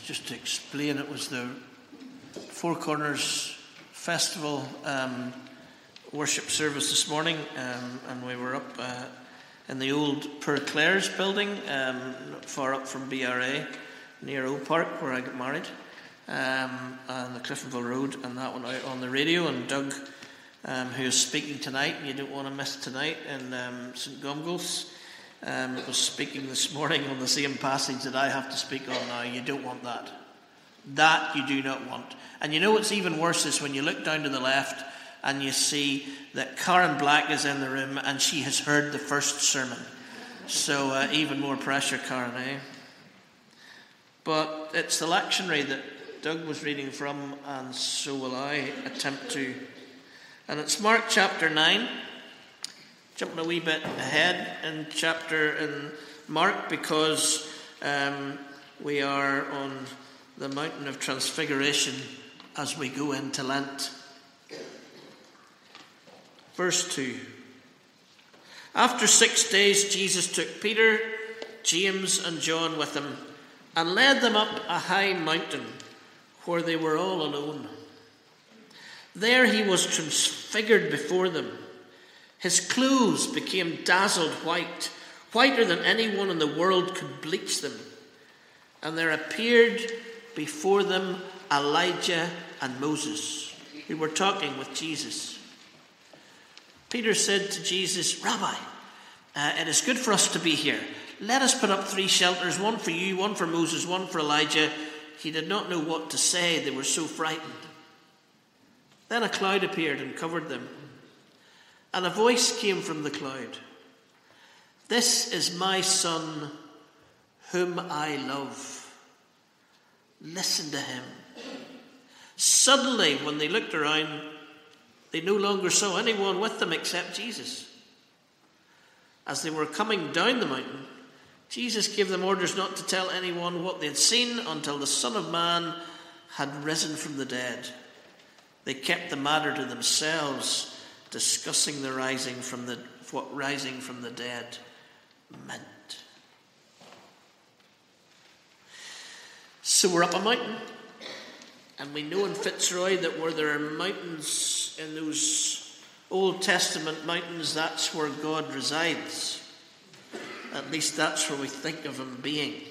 Just to explain, it was the Four Corners Festival um, worship service this morning, um, and we were up uh, in the old Poor Clares building, um, not far up from BRA, near Oldpark, where I got married, um, on the Cliftonville Road, and that one out on the radio. And Doug, um, who is speaking tonight, you don't want to miss tonight in um, St Comgall's. Um, was speaking this morning on the same passage that I have to speak on now. You don't want that. That you do not want. And you know what's even worse is when you look down to the left and you see that Karen Black is in the room and she has heard the first sermon. So uh, even more pressure, Karen, eh? But it's the lectionary that Doug was reading from, and so will I attempt to. And it's Mark chapter 9 jumping a wee bit ahead in chapter in Mark because um, we are on the mountain of transfiguration as we go into Lent. Verse 2 After six days, Jesus took Peter, James, and John with him and led them up a high mountain where they were all alone. There he was transfigured before them his clothes became dazzled white, whiter than anyone in the world could bleach them. And there appeared before them Elijah and Moses, who were talking with Jesus. Peter said to Jesus, Rabbi, uh, it is good for us to be here. Let us put up three shelters one for you, one for Moses, one for Elijah. He did not know what to say, they were so frightened. Then a cloud appeared and covered them. And a voice came from the cloud This is my son, whom I love. Listen to him. Suddenly, when they looked around, they no longer saw anyone with them except Jesus. As they were coming down the mountain, Jesus gave them orders not to tell anyone what they had seen until the Son of Man had risen from the dead. They kept the matter to themselves discussing the rising from the what rising from the dead meant. So we're up a mountain, and we know in Fitzroy that where there are mountains in those Old Testament mountains, that's where God resides. At least that's where we think of Him being.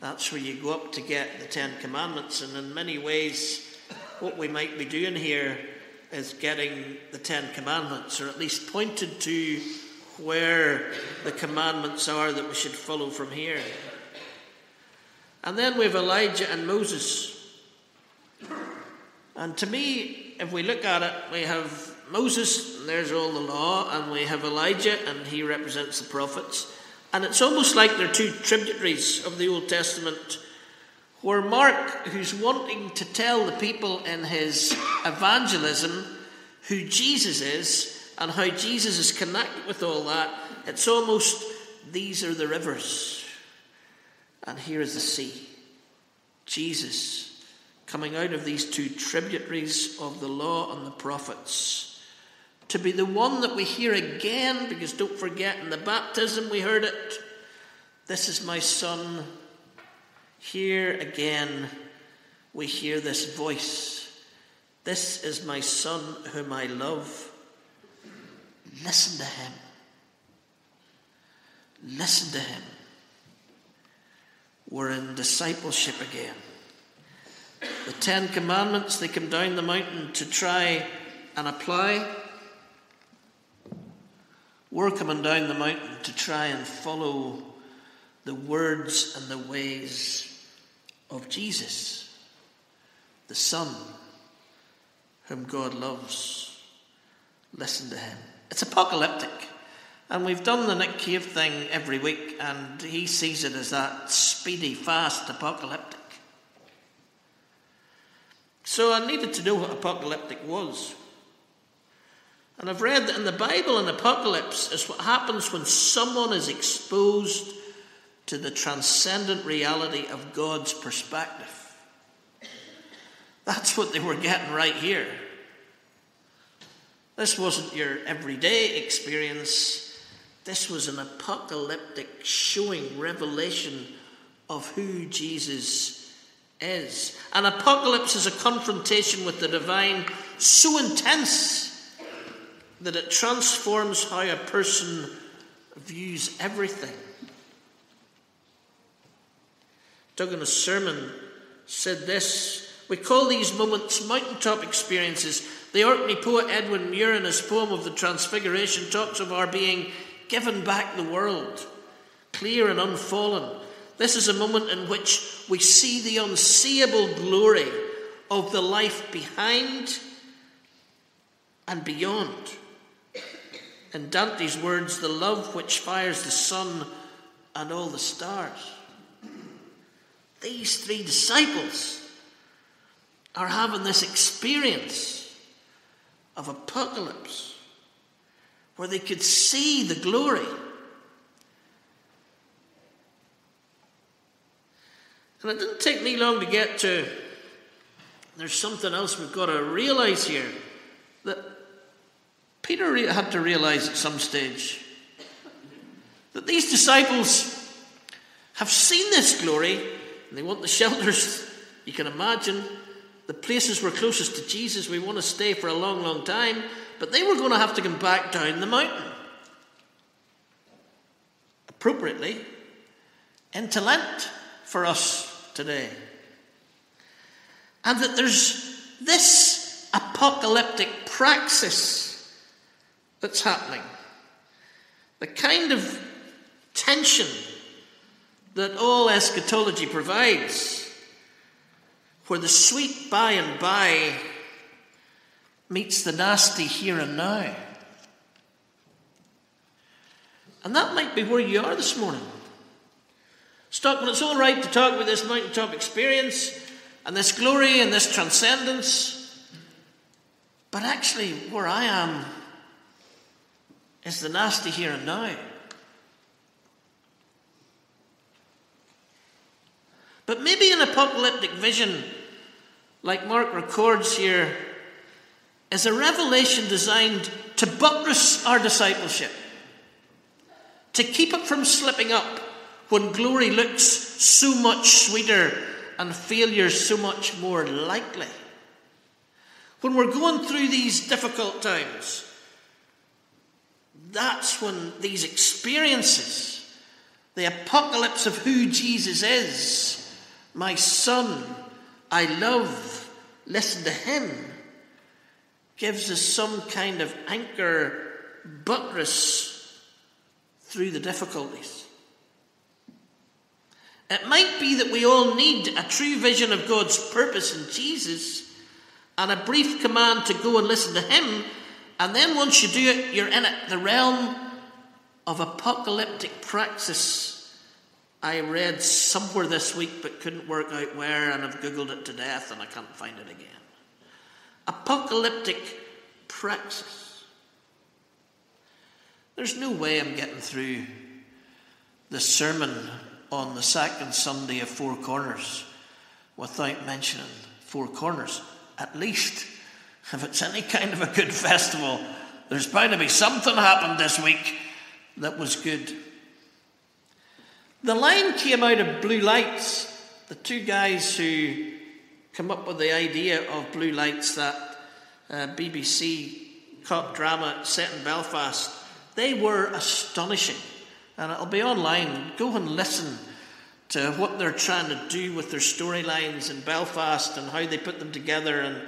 That's where you go up to get the Ten Commandments, and in many ways, what we might be doing here is getting the Ten Commandments, or at least pointed to where the commandments are that we should follow from here. And then we have Elijah and Moses. And to me, if we look at it, we have Moses, and there's all the law, and we have Elijah, and he represents the prophets. And it's almost like they're two tributaries of the Old Testament where Mark, who's wanting to tell the people in his evangelism who Jesus is and how Jesus is connected with all that, it's almost these are the rivers, and here is the sea. Jesus coming out of these two tributaries of the law and the prophets. To be the one that we hear again, because don't forget, in the baptism we heard it. This is my son here again, we hear this voice This is my son whom I love. Listen to him. Listen to him. We're in discipleship again. The Ten Commandments, they come down the mountain to try and apply. We're coming down the mountain to try and follow the words and the ways of Jesus, the Son, whom God loves. Listen to him. It's apocalyptic. And we've done the Nick Cave thing every week, and he sees it as that speedy, fast apocalyptic. So I needed to know what apocalyptic was. And I've read that in the Bible, an apocalypse is what happens when someone is exposed to the transcendent reality of God's perspective. That's what they were getting right here. This wasn't your everyday experience. This was an apocalyptic showing revelation of who Jesus is. An apocalypse is a confrontation with the divine so intense that it transforms how a person views everything. Doug in a sermon said this We call these moments mountaintop experiences. The Orkney poet Edwin Muir, in his poem of the Transfiguration, talks of our being given back the world, clear and unfallen. This is a moment in which we see the unseeable glory of the life behind and beyond. In Dante's words, the love which fires the sun and all the stars. These three disciples are having this experience of apocalypse where they could see the glory. And it didn't take me long to get to there's something else we've got to realize here that Peter had to realize at some stage that these disciples have seen this glory and they want the shelters. You can imagine the places were closest to Jesus. We want to stay for a long, long time. But they were going to have to come back down the mountain. Appropriately, into Lent for us today. And that there's this apocalyptic praxis that's happening. The kind of tension that all eschatology provides, where the sweet by and by meets the nasty here and now. And that might be where you are this morning. Stockman, it's all right to talk about this mountaintop experience and this glory and this transcendence, but actually, where I am is the nasty here and now. But maybe an apocalyptic vision, like Mark records here, is a revelation designed to buttress our discipleship, to keep it from slipping up when glory looks so much sweeter and failure so much more likely. When we're going through these difficult times, that's when these experiences, the apocalypse of who Jesus is, my son, I love, listen to him gives us some kind of anchor buttress through the difficulties. It might be that we all need a true vision of God's purpose in Jesus and a brief command to go and listen to Him, and then once you do it, you're in it, the realm of apocalyptic praxis. I read somewhere this week but couldn't work out where, and I've googled it to death and I can't find it again apocalyptic praxis. There's no way I'm getting through the sermon on the second Sunday of Four Corners without mentioning Four Corners. At least, if it's any kind of a good festival, there's bound to be something happened this week that was good. The line came out of Blue Lights, the two guys who come up with the idea of Blue Lights, that uh, BBC cop drama set in Belfast. They were astonishing. And it'll be online. Go and listen to what they're trying to do with their storylines in Belfast and how they put them together and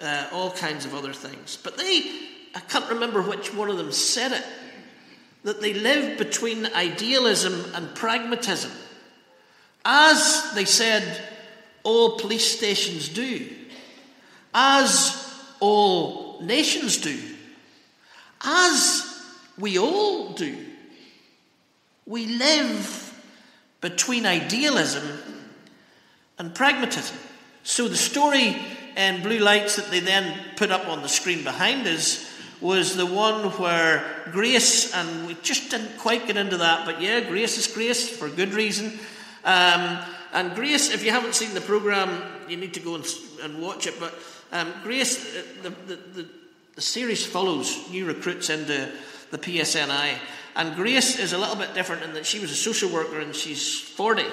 uh, all kinds of other things. But they, I can't remember which one of them said it, that they live between idealism and pragmatism. As they said, all police stations do, as all nations do, as we all do. We live between idealism and pragmatism. So the story and Blue Lights that they then put up on the screen behind us was the one where Grace, and we just didn't quite get into that, but yeah, Grace is Grace for good reason. Um, and Grace, if you haven't seen the programme, you need to go and, and watch it. But um, Grace, uh, the, the, the, the, series follows new recruits into the PSNI. And Grace is a little bit different in that she was a social worker and she's 40. Um,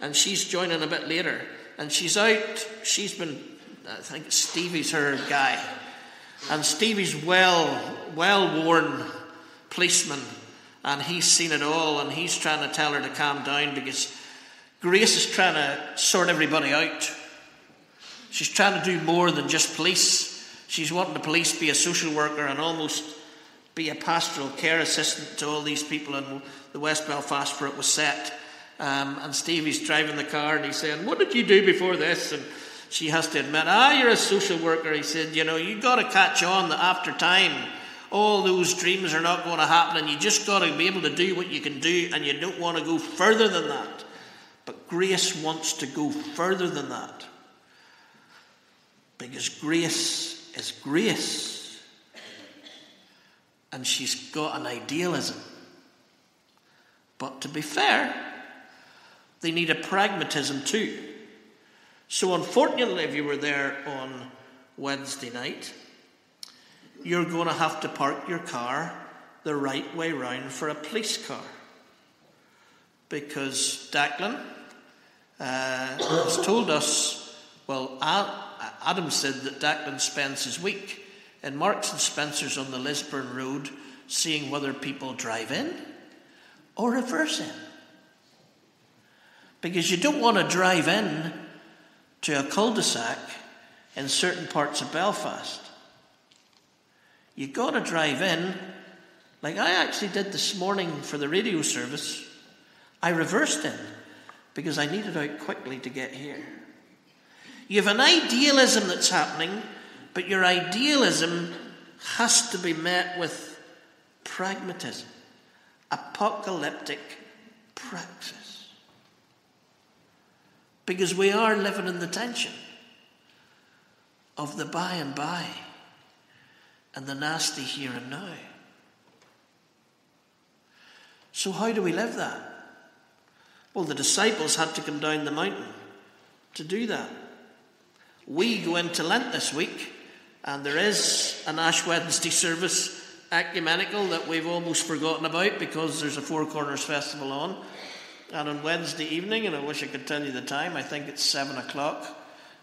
and she's joining a bit later. And she's out, she's been, I think Stevie's her guy. And Stevie's well, well worn policeman, and he's seen it all, and he's trying to tell her to calm down because Grace is trying to sort everybody out. She's trying to do more than just police. She's wanting the police be a social worker and almost be a pastoral care assistant to all these people in the West Belfast where it was set. Um, and Stevie's driving the car and he's saying, What did you do before this? And she has to admit, Ah, you're a social worker. He said, You know, you've got to catch on that after time, all those dreams are not going to happen, and you just got to be able to do what you can do, and you don't want to go further than that. But grace wants to go further than that. Because grace is grace. And she's got an idealism. But to be fair, they need a pragmatism too. So, unfortunately, if you were there on Wednesday night, you're going to have to park your car the right way round for a police car. Because Declan uh, has told us, well, Adam said that Declan spends his week in Marks and Spencer's on the Lisburn Road seeing whether people drive in or reverse in. Because you don't want to drive in to a cul de sac in certain parts of Belfast. You've got to drive in, like I actually did this morning for the radio service. I reversed in because I needed out quickly to get here. You have an idealism that's happening, but your idealism has to be met with pragmatism, apocalyptic praxis. Because we are living in the tension of the by and by and the nasty here and now. So, how do we live that? Well, the disciples had to come down the mountain to do that. We go into Lent this week, and there is an Ash Wednesday service ecumenical that we've almost forgotten about because there's a Four Corners Festival on. And on Wednesday evening, and I wish I could tell you the time, I think it's 7 o'clock.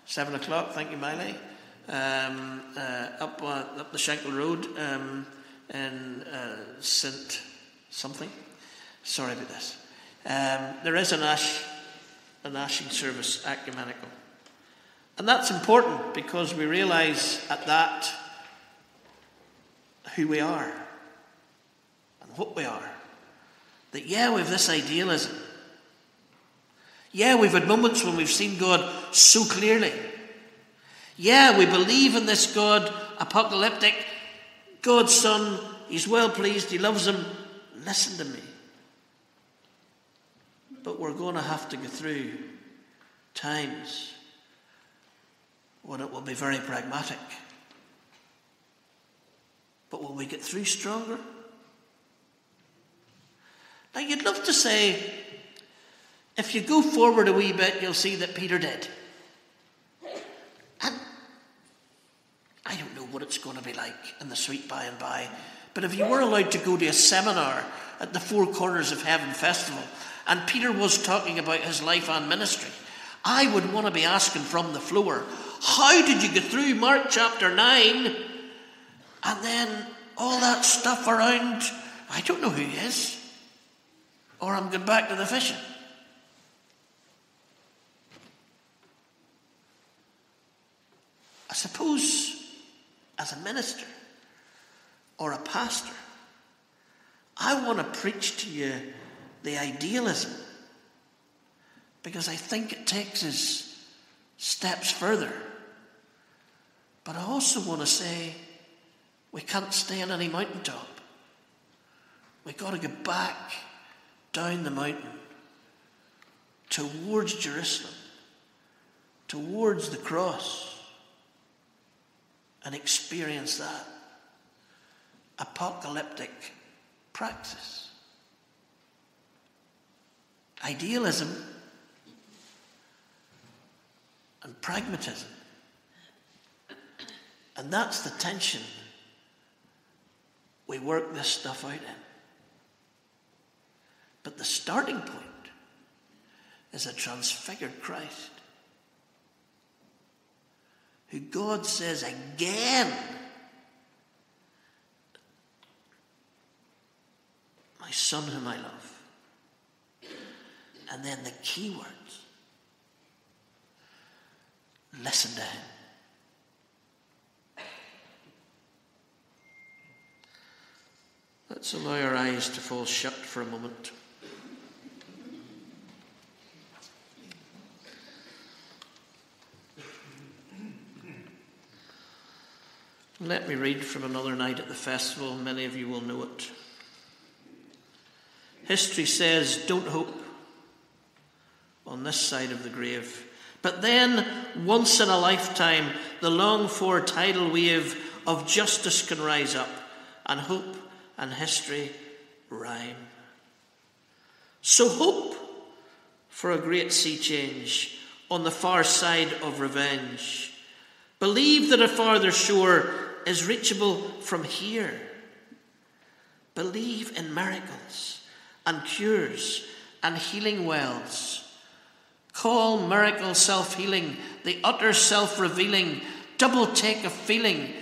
7 o'clock, thank you, Miley. Um, uh, up, uh, up the Shankill Road um, in uh, St. something. Sorry about this. Um, there is an ash, an ashing service at ecumenical. And that's important because we realize at that who we are and what we are. That, yeah, we've this idealism. Yeah, we've had moments when we've seen God so clearly. Yeah, we believe in this God, apocalyptic, God's Son. He's well pleased, He loves Him. Listen to me. But we're going to have to go through times when it will be very pragmatic. But will we get through stronger? Now, you'd love to say, if you go forward a wee bit, you'll see that Peter did. And I don't know what it's going to be like in the sweet by and by, but if you were allowed to go to a seminar at the Four Corners of Heaven Festival, and Peter was talking about his life and ministry, I would want to be asking from the floor, how did you get through Mark chapter 9 and then all that stuff around, I don't know who he is, or I'm going back to the fishing? I suppose as a minister or a pastor, I want to preach to you the idealism because I think it takes us steps further. But I also want to say we can't stay on any mountaintop. We've got to get back down the mountain towards Jerusalem, towards the cross, and experience that apocalyptic praxis. Idealism and pragmatism. And that's the tension we work this stuff out in. But the starting point is a transfigured Christ. Who God says again, My Son whom I love. And then the key words listen to him. Let's allow our eyes to fall shut for a moment. Let me read from another night at the festival. Many of you will know it. History says, don't hope on this side of the grave. But then, once in a lifetime, the longed for tidal wave of justice can rise up, and hope and history rhyme. So, hope for a great sea change on the far side of revenge. Believe that a farther shore is reachable from here. Believe in miracles and cures and healing wells. Call miracle self healing the utter self revealing double take of feeling.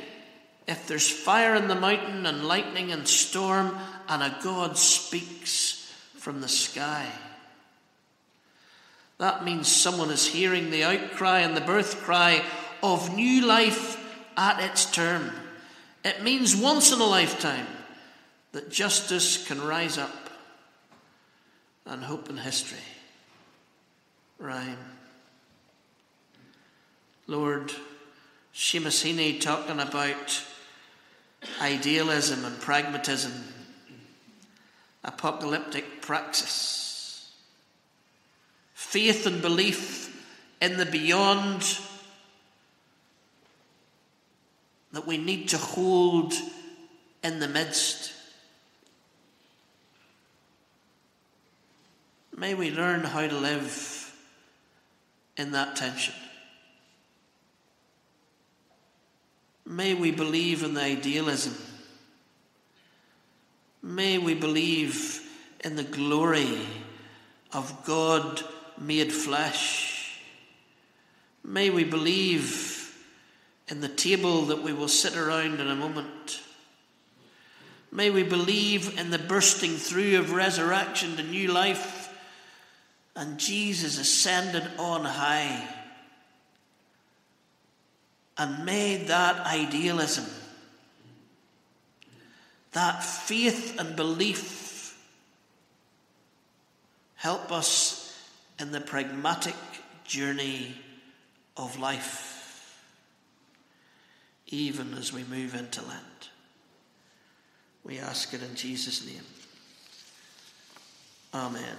If there's fire in the mountain and lightning and storm, and a God speaks from the sky. That means someone is hearing the outcry and the birth cry of new life at its term. It means once in a lifetime that justice can rise up and hope in history rhyme. Lord, Heaney talking about idealism and pragmatism, apocalyptic praxis, faith and belief in the beyond that we need to hold in the midst. May we learn how to live in that tension. May we believe in the idealism. May we believe in the glory of God made flesh. May we believe in the table that we will sit around in a moment. May we believe in the bursting through of resurrection to new life and Jesus ascended on high. And may that idealism, that faith and belief, help us in the pragmatic journey of life even as we move into Lent. We ask it in Jesus' name. Amen.